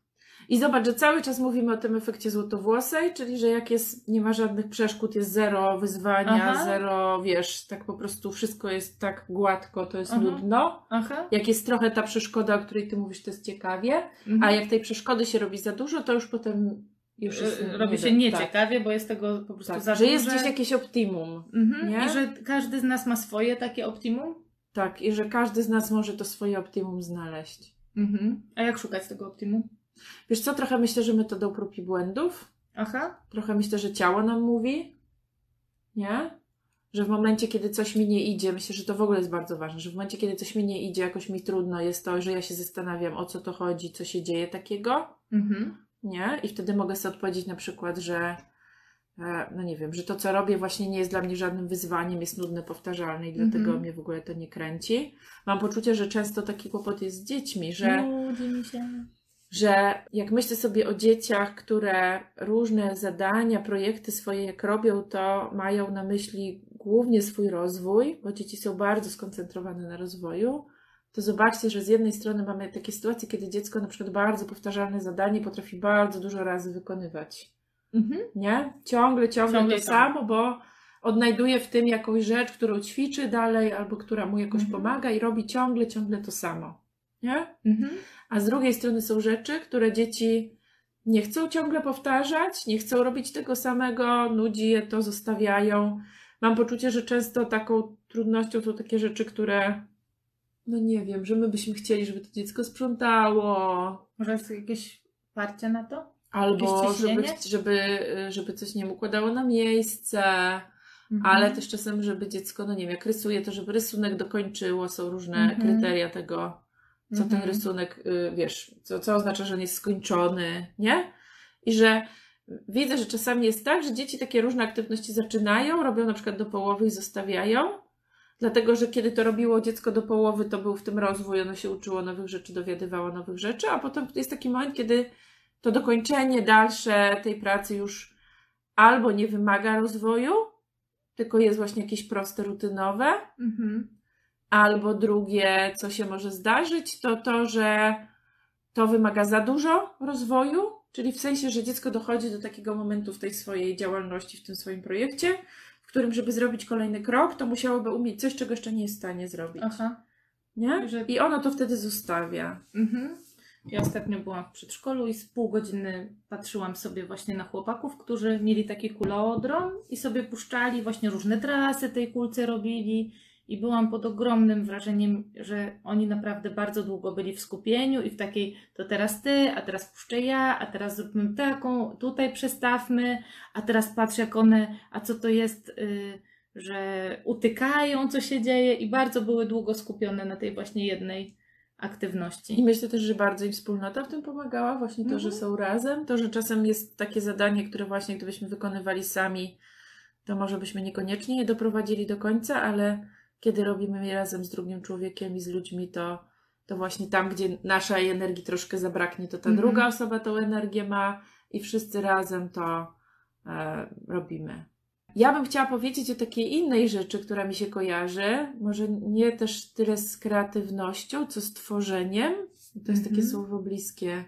I zobacz, że cały czas mówimy o tym efekcie złotowłosej, czyli że jak jest, nie ma żadnych przeszkód, jest zero wyzwania,
Aha.
zero, wiesz, tak po prostu wszystko jest tak gładko, to jest
Aha.
nudno.
Aha.
Jak jest trochę ta przeszkoda, o której ty mówisz, to jest ciekawie,
Mhm.
a jak tej przeszkody się robi za dużo, to już potem już jest...
Y, Robi się
tak,
nieciekawie, bo jest tego po prostu
Tak,
za
że jest gdzieś jakieś optimum.
Mhm.
nie?
I że każdy z nas ma swoje takie optimum.
Tak, i że każdy z nas może to swoje optimum znaleźć.
Mhm. A jak szukać tego optimum?
Wiesz co, trochę myślę, że metodą prób i błędów.
Aha.
Trochę myślę, że ciało nam mówi, nie? Że w momencie, kiedy coś mi nie idzie, myślę, że to w ogóle jest bardzo ważne, że w momencie, kiedy coś mi nie idzie, jakoś mi trudno jest to, że ja się zastanawiam, o co to chodzi, co się dzieje takiego,
Mhm.
nie? I wtedy mogę sobie odpowiedzieć na przykład, że e, no nie wiem, że to, co robię właśnie nie jest dla mnie żadnym wyzwaniem, jest nudne, powtarzalne i dlatego
Mhm.
mnie w ogóle to nie kręci. Mam poczucie, że często taki kłopot jest z dziećmi, że
Nudzi mi się.
Że jak myślę sobie o dzieciach, które różne zadania, projekty swoje jak robią, to mają na myśli głównie swój rozwój, bo dzieci są bardzo skoncentrowane na rozwoju, to zobaczcie, że z jednej strony mamy takie sytuacje, kiedy dziecko na przykład bardzo powtarzalne zadanie potrafi bardzo dużo razy wykonywać.
Mhm.
Nie? Ciągle, ciągle,
Ciągle
to
tak.
samo, bo odnajduje w tym jakąś rzecz, którą ćwiczy dalej, albo która mu jakoś
Mhm.
pomaga i robi ciągle, ciągle to samo. Nie?
Mhm.
A z drugiej strony są rzeczy, które dzieci nie chcą ciągle powtarzać, nie chcą robić tego samego, nudzi je to, zostawiają. Mam poczucie, że często taką trudnością są takie rzeczy, które, no nie wiem, że my byśmy chcieli, żeby to dziecko sprzątało,
Może jest jakieś parcie na to?
albo żeby, żeby, żeby coś nie układało na miejsce.
Mhm.
Ale też czasem, żeby dziecko, no nie wiem, jak rysuje, to żeby rysunek dokończyło, są różne
Mhm.
kryteria tego, co ten
Mhm.
rysunek, y, wiesz, co, co oznacza, że on jest skończony, nie? I że widzę, że czasami jest tak, że dzieci takie różne aktywności zaczynają, robią na przykład do połowy i zostawiają, dlatego, że kiedy to robiło dziecko do połowy, to był w tym rozwój, ono się uczyło nowych rzeczy, dowiadywało nowych rzeczy, a potem jest taki moment, kiedy to dokończenie dalsze tej pracy już albo nie wymaga rozwoju, tylko jest właśnie jakieś proste, rutynowe,
Mhm.
Albo drugie, co się może zdarzyć, to to, że to wymaga za dużo rozwoju, czyli w sensie, że dziecko dochodzi do takiego momentu w tej swojej działalności, w tym swoim projekcie, w którym, żeby zrobić kolejny krok, to musiałoby umieć coś, czego jeszcze nie jest w stanie zrobić.
Aha.
Nie?
Że-
I ono to wtedy zostawia.
Mhm. Ja ostatnio byłam w przedszkolu i z pół godziny patrzyłam sobie właśnie na chłopaków, którzy mieli taki kuloodrom i sobie puszczali właśnie różne trasy tej kulce robili i byłam pod ogromnym wrażeniem, że oni naprawdę bardzo długo byli w skupieniu i w takiej to teraz ty, a teraz puszczę ja, a teraz zróbmy taką, tutaj przestawmy, a teraz patrz jak one, a co to jest, y, że utykają, co się dzieje i bardzo były długo skupione na tej właśnie jednej aktywności.
I myślę też, że bardzo im wspólnota w tym pomagała, właśnie to, że
Mhm.
są razem, to, że czasem jest takie zadanie, które właśnie gdybyśmy wykonywali sami, to może byśmy niekoniecznie je doprowadzili do końca, ale kiedy robimy je razem z drugim człowiekiem i z ludźmi, to, to właśnie tam, gdzie naszej energii troszkę zabraknie, to ta
Mhm.
druga osoba tą energię ma i wszyscy razem to e, robimy. Ja bym chciała powiedzieć o takiej innej rzeczy, która mi się kojarzy. Może nie też tyle z kreatywnością, co z tworzeniem. To jest takie
Mhm.
słowo bliskie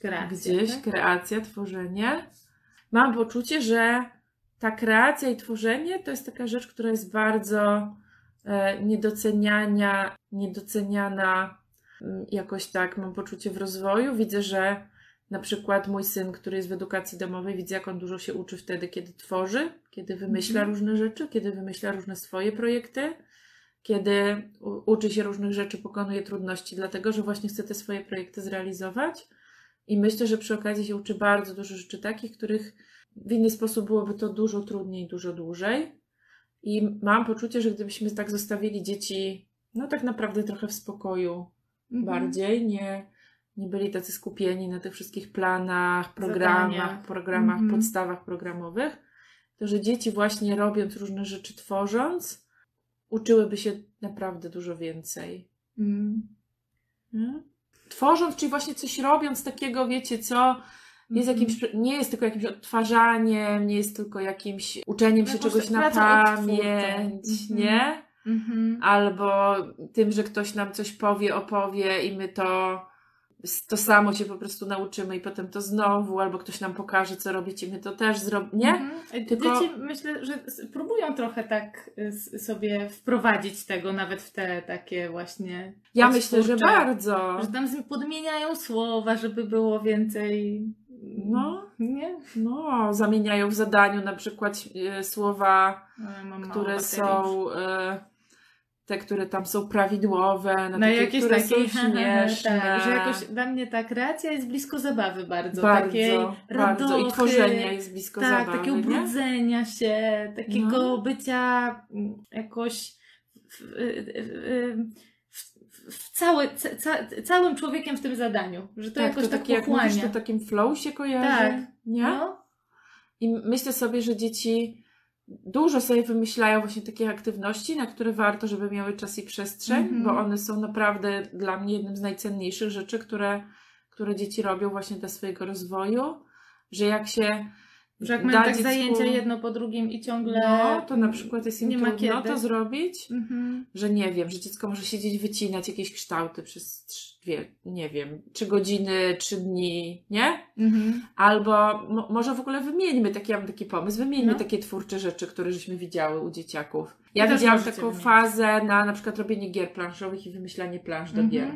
Kreacja,
gdzieś,
tak?
kreacja, tworzenie. Mam poczucie, że ta kreacja i tworzenie to jest taka rzecz, która jest bardzo niedoceniania, niedoceniana mm, jakoś tak, mam poczucie w rozwoju. Widzę, że na przykład mój syn, który jest w edukacji domowej, widzę, jak on dużo się uczy wtedy, kiedy tworzy, kiedy wymyśla
Mhm.
różne rzeczy, kiedy wymyśla różne swoje projekty, kiedy uczy się różnych rzeczy, pokonuje trudności, dlatego że właśnie chce te swoje projekty zrealizować. I myślę, że przy okazji się uczy bardzo dużo rzeczy takich, których w inny sposób byłoby to dużo trudniej, dużo dłużej. I mam poczucie, że gdybyśmy tak zostawili dzieci, no tak naprawdę trochę w spokoju
Mhm.
bardziej, nie, nie byli tacy skupieni na tych wszystkich planach, programach, programach,
Mhm.
podstawach programowych, to że dzieci właśnie robiąc różne rzeczy, tworząc, uczyłyby się naprawdę dużo więcej. Nie? Tworząc, czyli właśnie coś robiąc takiego, wiecie co, jest
Mhm.
jakimś, nie jest tylko jakimś odtwarzaniem, nie jest tylko jakimś uczeniem się
Jakąś
czegoś na pamięć, nie?
Mhm.
Albo tym, że ktoś nam coś powie, opowie i my to, to samo się po prostu nauczymy i potem to znowu, albo ktoś nam pokaże, co robić i my to też zrobimy, nie?
Mhm.
Tylko-
Dzieci myślę, że próbują trochę tak s- sobie wprowadzić tego nawet w te takie właśnie.
Ja myślę, że bardzo.
Że tam podmieniają słowa, żeby było więcej.
No.
Nie?
No, zamieniają w zadaniu na przykład e, słowa
No, mam
które
baterii
są e, te, które tam są prawidłowe, na,
Na
takie,
jakieś
które
takiej,
są śmieszne.
tak, że jakoś dla mnie ta kreacja jest blisko zabawy bardzo.
bardzo,
takiej
bardzo. I
radochy,
tworzenie jest blisko
Tak,
zabawy,
takiego
nie?
brudzenia się, takiego
No.
bycia mm, jakoś w, w, w, w, cały, ca, ca, całym człowiekiem w tym zadaniu. Że to
tak,
jakoś
to
tak
takie, jak
pochłania.
mówisz, to takim flow się kojarzy,
Tak.
nie?
No.
I myślę sobie, że dzieci dużo sobie wymyślają właśnie takich aktywności, na które warto, żeby miały czas i przestrzeń,
Mhm.
bo one są naprawdę dla mnie jednym z najcenniejszych rzeczy, które, które dzieci robią właśnie dla swojego rozwoju, że jak się
Że jak mają tak
dziecku-
zajęcia jedno po drugim i ciągle...
No, to na przykład jest im
nie ma
trudno
kiedy.
to zrobić,
Mhm.
że nie wiem, że dziecko może siedzieć, wycinać jakieś kształty przez dwie, nie wiem, trzy godziny, trzy dni, nie?
Mhm.
Albo mo- może w ogóle wymieńmy, taki, ja mam taki pomysł, wymieńmy
No.
takie twórcze rzeczy, które żeśmy widziały u dzieciaków. Ja
też
widziałam taką fazę na na przykład robienie gier planszowych i wymyślanie plansz do gier.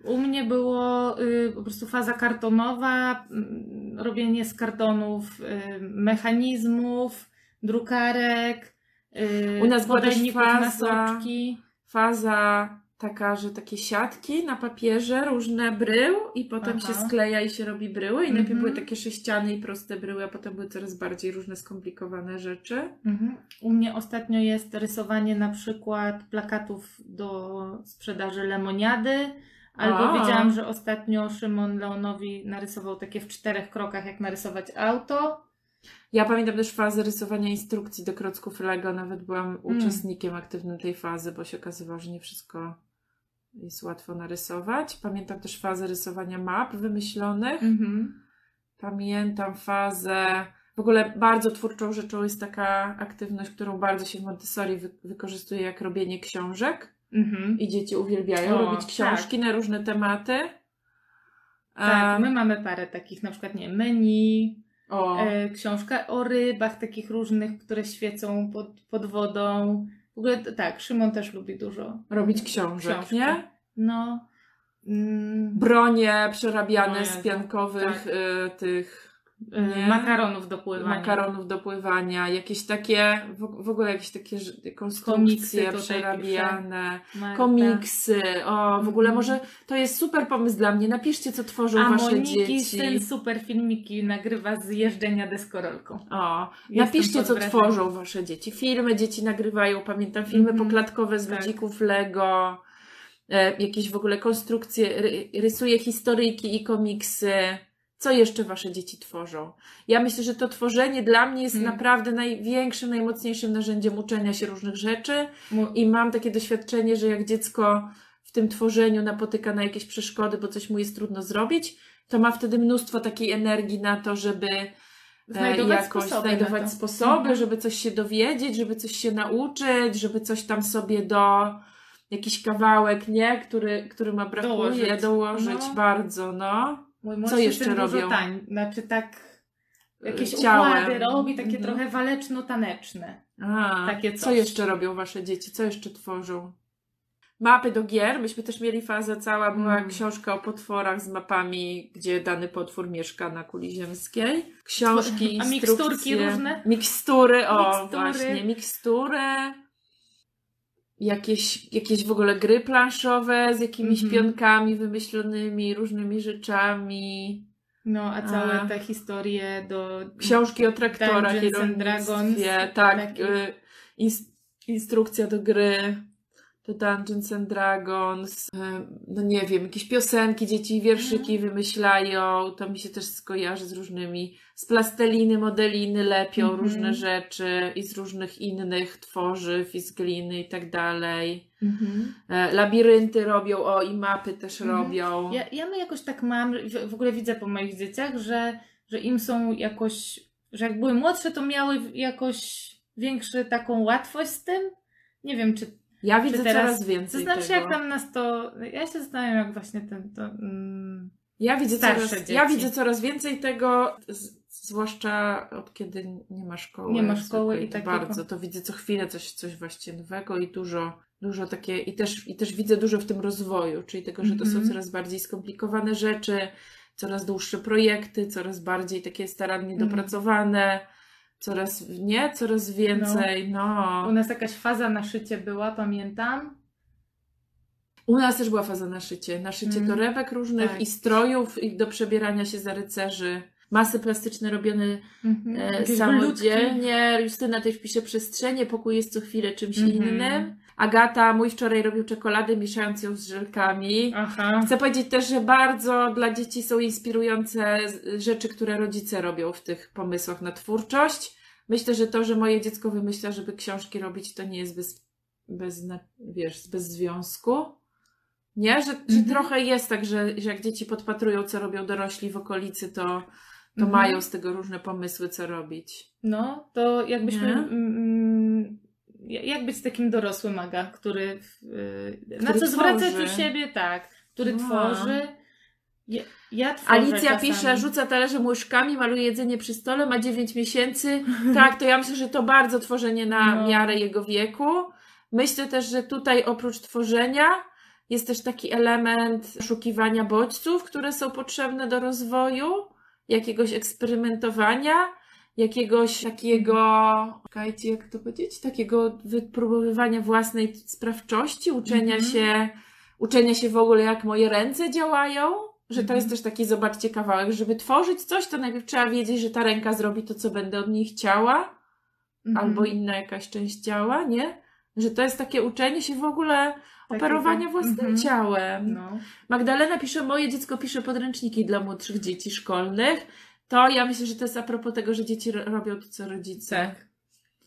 Mhm. U mnie było y, po prostu faza kartonowa, mm, robienie z kartonów y, mechanizmów, drukarek, y,
U nas była też faza-. Faza taka, że takie siatki na papierze, różne brył i potem
Aha.
się skleja i się robi bryły i najpierw
Mhm.
były takie sześciane i proste bryły, a potem były coraz bardziej różne skomplikowane rzeczy.
Mhm. U mnie ostatnio jest rysowanie na przykład plakatów do sprzedaży lemoniady. Albo
A.
widziałam, że ostatnio Szymon Leonowi narysował takie w czterech krokach, jak narysować auto.
Ja pamiętam też fazę rysowania instrukcji do klocków Lego, nawet byłam
Mm.
uczestnikiem aktywnym tej fazy, bo się okazywało, że nie wszystko jest łatwo narysować. Pamiętam też fazę rysowania map wymyślonych.
Mhm.
Pamiętam fazę. W ogóle bardzo twórczą rzeczą jest taka aktywność, którą bardzo się w Montessori wy- wykorzystuje, jak robienie książek.
Mhm.
I dzieci uwielbiają
O,
robić książki na różne tematy.
Tak,
Em,
my mamy parę takich, na przykład nie menu,
o,
e, książka o rybach takich różnych, które świecą pod, pod wodą. W ogóle tak, Szymon też lubi dużo
robić książek,
książki.
nie?
No. Mm,
Bronie przerabiane
O
z piankowych
tak.
y, tych Nie.
makaronów do pływania.
makaronów do pływania, jakieś takie, w, ogóle jakieś takie
Komiksy
konstrukcje
tutaj
przerabiane, komiksy, o, w ogóle
Mhm.
może to jest super pomysł dla mnie, napiszcie co tworzą
A
wasze
Moniki
dzieci.
ten super filmiki nagrywa z jeżdżenia deskorolką.
O,
Jestem
napiszcie, co tworzą wasze dzieci. Filmy dzieci nagrywają, pamiętam filmy
Mhm,
poklatkowe z
tak.
ludzików Lego, e, jakieś w ogóle konstrukcje, ry, rysuje historyjki i komiksy. Co jeszcze wasze dzieci tworzą? Ja myślę, że to tworzenie dla mnie jest
Mm.
naprawdę największym, najmocniejszym narzędziem uczenia się różnych rzeczy i mam takie doświadczenie, że jak dziecko w tym tworzeniu napotyka na jakieś przeszkody, bo coś mu jest trudno zrobić, to ma wtedy mnóstwo takiej energii na to, żeby e,
Znajdować
jakoś
sposoby na
znajdować
to.
sposoby,
Mhm.
żeby coś się dowiedzieć, żeby coś się nauczyć, żeby coś tam sobie do jakiś kawałek, nie, który, który ma brakuje,
Dołożyć.
dołożyć
No.
bardzo, no.
Mój
Co
młodszy
jeszcze
syn dużo
robią?
Tań, znaczy tak jakieś
Ciałem.
układy robi, takie
Mhm.
trochę waleczno-taneczne.
A,
Takie
co
coś.
jeszcze robią wasze dzieci? Co jeszcze tworzą? Mapy do gier. Myśmy też mieli fazę, cała była
Mm.
książka o potworach z mapami, gdzie dany potwór mieszka na kuli ziemskiej. Książki,
A miksturki różne?
Mikstury, o
Mikstury.
właśnie, mikstury. Jakieś, jakieś w ogóle gry planszowe z jakimiś
Mhm.
pionkami wymyślonymi, różnymi rzeczami.
No, a całe
A.
te historie do...
Książki o traktorach i
Dragons.
Tak,
takich.
y, ins- instrukcja do gry, do Dungeons and Dragons. y, No nie wiem, jakieś piosenki, dzieci wierszyki
Mhm.
wymyślają. To mi się też skojarzy z różnymi. Z plasteliny, modeliny lepią
Mhm.
różne rzeczy i z różnych innych tworzyw i z gliny i tak dalej.
Mhm.
E, Labirynty robią, o i mapy też robią.
Ja, ja my jakoś tak mam, w, w ogóle widzę po moich dzieciach, że, że im są jakoś, że jak były młodsze, to miały jakoś większą taką łatwość z tym. Nie wiem, czy
Ja widzę
teraz-
coraz więcej
znaczy,
tego.
jak tam nas to. Ja się zastanawiam, jak właśnie ten. To, mm,
Ja widzę, coraz,
dzieci.
ja widzę coraz więcej tego, z, zwłaszcza od kiedy nie ma szkoły.
Nie ma szkoły i takiego-
bardzo. To widzę co chwilę coś, coś właśnie nowego i dużo, dużo takie, i też, i też widzę dużo w tym rozwoju, czyli tego, że to są
Mhm.
coraz bardziej skomplikowane rzeczy, coraz dłuższe projekty, coraz bardziej takie starannie
Mhm.
dopracowane, coraz, nie? Coraz więcej, no.
u nas jakaś faza na szycie była, pamiętam.
U nas też była faza na szycie. Na szycie
Mm.
torebek różnych
Tak.
i strojów i do przebierania się za rycerzy. Masy plastyczne robione
Mhm.
e, samodzielnie. Justyna też pisze przestrzenie, pokój jest co chwilę czymś
Mhm.
innym. Agata, mój wczoraj robił czekoladę, mieszając ją z żelkami.
Aha.
Chcę powiedzieć też, że bardzo dla dzieci są inspirujące rzeczy, które rodzice robią w tych pomysłach na twórczość. Myślę, że to, że moje dziecko wymyśla, żeby książki robić, to nie jest bez, bez wiesz, bez związku. Nie? Że, że
Mhm.
trochę jest tak, że, że jak dzieci podpatrują, co robią dorośli w okolicy, to, to
Mhm.
mają z tego różne pomysły, co robić.
No, to jakbyśmy. Jak być takim dorosłym aga, który. y, na
Który
co zwracać
tworzy.
u siebie, tak. Który
No.
tworzy. Ja, ja tworzę
Alicja
czasami.
pisze, rzuca talerzem łyżkami, maluje jedzenie przy stole, ma 9 miesięcy. Tak, to ja myślę, że to bardzo tworzenie na
No.
miarę jego wieku. Myślę też, że tutaj oprócz tworzenia jest też taki element poszukiwania bodźców, które są potrzebne do rozwoju, jakiegoś eksperymentowania, jakiegoś takiego, czekajcie, jak to powiedzieć, takiego wypróbowywania własnej sprawczości, uczenia
Mhm.
się, uczenia się w ogóle, jak moje ręce działają. Że to
Mhm.
jest też taki, zobaczcie, kawałek. Żeby tworzyć coś, to najpierw trzeba wiedzieć, że ta ręka zrobi to, co będę od niej chciała,
Mhm.
albo inna jakaś część ciała, nie? Że to jest takie uczenie się w ogóle operowania
Takiego-
własnym
mhm.
ciałem.
No.
Magdalena pisze, moje dziecko pisze podręczniki dla młodszych dzieci szkolnych. To ja myślę, że to jest a propos tego, że dzieci ro- robią to, co rodzice.
Tak.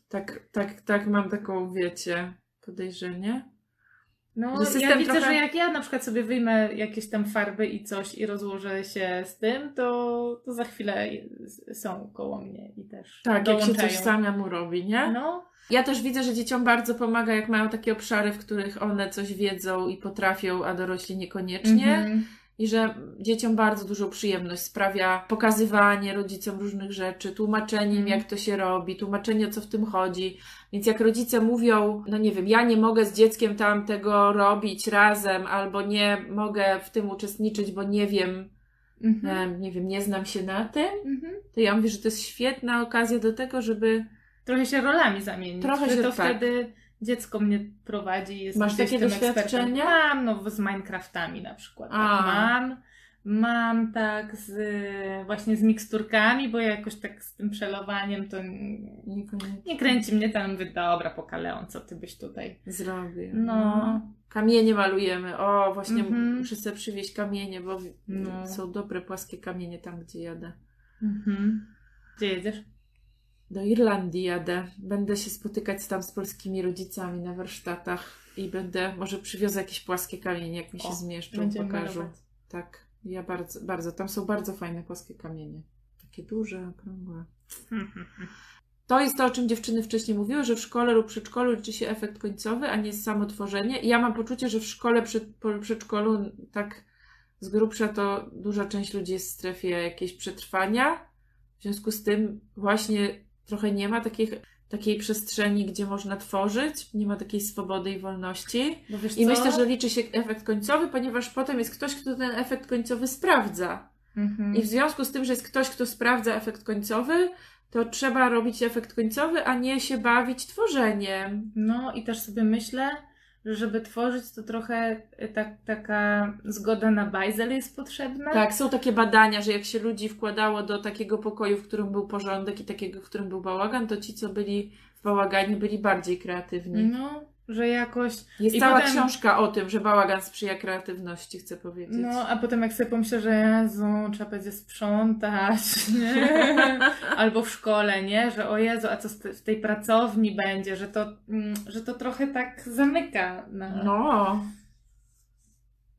Tak, tak, tak mam taką, wiecie, podejrzenie.
No, ja widzę,
trochę-
że jak ja na przykład sobie wyjmę jakieś tam farby i coś i rozłożę się z tym, to, to za chwilę są koło mnie i też
Tak, jak się
dołączają.
coś samemu robi, nie?
No,
Ja też widzę, że dzieciom bardzo pomaga, jak mają takie obszary, w których one coś wiedzą i potrafią, a dorośli niekoniecznie.
mhm.
I że dzieciom bardzo dużą przyjemność sprawia pokazywanie rodzicom różnych rzeczy, tłumaczenie im,
Mhm.
jak to się robi, tłumaczenie, o co w tym chodzi. Więc jak rodzice mówią, no nie wiem, ja nie mogę z dzieckiem tam tego robić razem, albo nie mogę w tym uczestniczyć, bo nie wiem,
Mhm.
nie wiem, nie znam się na tym,
Mhm.
to ja mówię, że to jest świetna okazja do tego, żeby
Trochę się rolami zamienić.
Trochę się-
to
tak.
wtedy dziecko mnie prowadzi. Jest
Masz takie doświadczenia?
Mam, no z Minecraftami na przykład. Tak, mam. Mam tak z, właśnie z miksturkami, bo ja jakoś tak z tym przelowaniem to nie kręci mnie tam. Mówię, dobra, pokaleon, co ty byś tutaj.
zrobię.
No.
Kamienie malujemy. O, właśnie
Mhm.
muszę sobie przywieźć kamienie, bo
No.
są dobre płaskie kamienie tam, gdzie jadę.
Mhm. Gdzie jedziesz?
Do Irlandii jadę. Będę się spotykać tam z polskimi rodzicami na warsztatach i będę, może przywiozę jakieś płaskie kamienie, jak mi się
O,
zmieszczą,
malować.
Tak, ja bardzo, bardzo. Tam są bardzo fajne płaskie kamienie. Takie duże, okrągłe. To jest to, o czym dziewczyny wcześniej mówiły, że w szkole lub przedszkolu liczy się efekt końcowy, a nie samo tworzenie. I ja mam poczucie, że w szkole, przed, po przedszkolu, tak z grubsza, to duża część ludzi jest w strefie jakiejś przetrwania. W związku z tym właśnie trochę nie ma takich, takiej przestrzeni, gdzie można tworzyć, nie ma takiej swobody i wolności.
Wiesz
I
co?
myślę, że liczy się efekt końcowy, ponieważ potem jest ktoś, kto ten efekt końcowy sprawdza.
Mhm.
I w związku z tym, że jest ktoś, kto sprawdza efekt końcowy, to trzeba robić efekt końcowy, a nie się bawić tworzeniem.
No i też sobie myślę, że żeby tworzyć, to trochę y, tak, taka zgoda na bajzel jest potrzebna.
Tak, są takie badania, że jak się ludzi wkładało do takiego pokoju, w którym był porządek i takiego, w którym był bałagan, to ci, co byli w bałaganie, byli bardziej kreatywni.
No, że jakoś.
Jest
I
cała
potem-
książka o tym, że bałagan sprzyja kreatywności, chcę powiedzieć.
No, a potem jak sobie pomyślę, że Jezu, trzeba będzie sprzątać, nie? albo w szkole, nie? Że o Jezu, a co w tej pracowni będzie, że to, mm, że to trochę tak zamyka. Na...
no.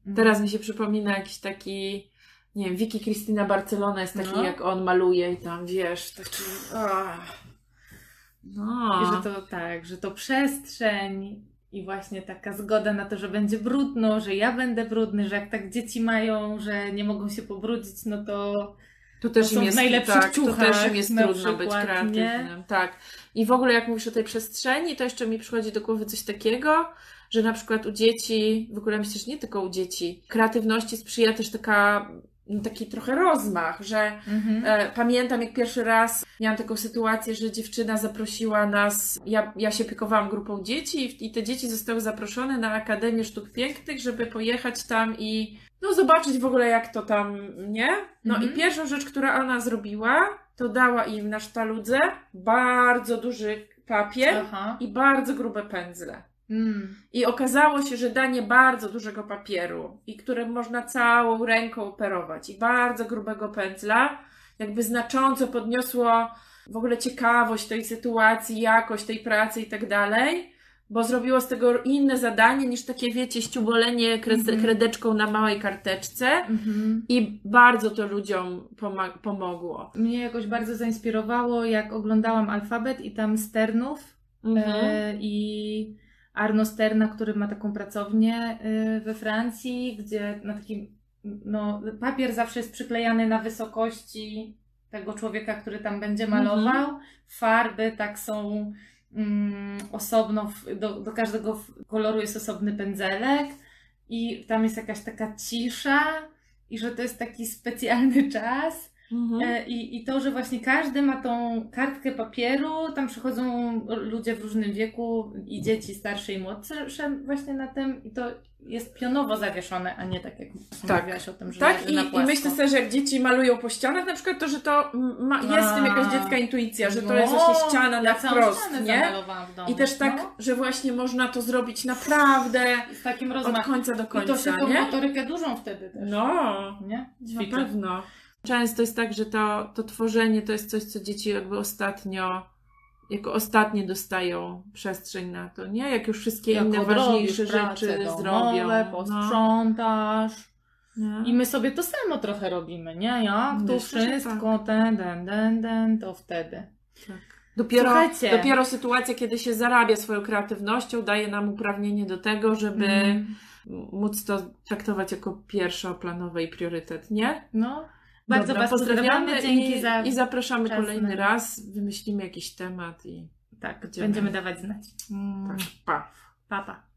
Mm.
Teraz mi się przypomina jakiś taki, nie wiem, Vicky Cristina Barcelona jest taki,
No.
jak on maluje i tam, wiesz, taki... ach. No.
I że to tak, że to przestrzeń i właśnie taka zgoda na to, że będzie brudno, że ja będę brudny, że jak tak dzieci mają, że nie mogą się pobrudzić, no to
Tu też im jest,
najlepszych
tak,
ciuchach
też im jest trudno być
przykład,
kreatywnym. Tak. I w ogóle jak mówisz o tej przestrzeni, to jeszcze mi przychodzi do głowy coś takiego, że na przykład u dzieci, w ogóle myślę, że nie tylko u dzieci, kreatywności sprzyja też taka, no, taki trochę rozmach, że
mhm.
E, pamiętam, jak pierwszy raz miałam taką sytuację, że dziewczyna zaprosiła nas. Ja, ja się opiekowałam grupą dzieci i, i te dzieci zostały zaproszone na Akademię Sztuk Pięknych, żeby pojechać tam i no, zobaczyć w ogóle, jak to tam, nie? No
Mhm.
i pierwszą rzecz, która ona zrobiła, to dała im na sztaludze bardzo duży papier
Aha.
i bardzo grube pędzle.
Mm.
I okazało się, że danie bardzo dużego papieru i którym można całą ręką operować i bardzo grubego pędzla, jakby znacząco podniosło w ogóle ciekawość tej sytuacji, jakość tej pracy i tak dalej, bo zrobiło z tego inne zadanie niż takie, wiecie, ściubolenie
Mhm.
kredeczką na małej karteczce
Mhm.
i bardzo to ludziom poma- pomogło.
Mnie jakoś bardzo zainspirowało, jak oglądałam alfabet i tam Sternów
Mhm.
e, i Arno Sterna, który ma taką pracownię e, we Francji, gdzie na takim, no, papier zawsze jest przyklejany na wysokości tego człowieka, który tam będzie malował. Farby tak są mm, osobno, do, do każdego koloru jest osobny pędzelek i tam jest jakaś taka cisza i że to jest taki specjalny czas.
Mhm.
E, I, I to, że właśnie każdy ma tą kartkę papieru, tam przychodzą ludzie w różnym wieku i dzieci starsze i młodsze właśnie na tym i to jest pionowo zawieszone, a nie tak jak
Tak.
mówiłaś o tym, że
Tak, i, i myślę sobie, że jak dzieci malują po ścianach na przykład, to że to ma, jest w tym jakaś
A.
dziecka intuicja, że to
No,
jest właśnie ściana na wprost, nie?
domu.
I też tak,
no,
że właśnie można to zrobić naprawdę
z takim
od
rozmachem.
końca do
I to się
końca,
tą
nie?
motorykę dużą wtedy też.
No,
Nie?
na pewno. Często jest tak, że to, to tworzenie to jest coś, co dzieci jakby ostatnio, jako ostatnie dostają przestrzeń na to, nie? Jak już wszystkie
Jak
inne ważniejsze rzeczy
domowe,
zrobią. No,
posprzątasz.
nie?
I my sobie to samo trochę robimy, nie? Jak tu
Myślę,
wszystko, ten, ten, ten, ten, to wtedy.
Tak. Dopiero,
Słuchajcie.
dopiero sytuacja, kiedy się zarabia swoją kreatywnością, daje nam uprawnienie do tego, żeby
Mm.
móc to traktować jako pierwszoplanowe i priorytet, nie?
No, bardzo
Dobra,
Was pozdrawiamy, dzięki
i,
za...
i zapraszamy kolejny raz. Wymyślimy jakiś temat i
Tak,
Będziemy.
będziemy dawać znać.
tak, pa.
Papa.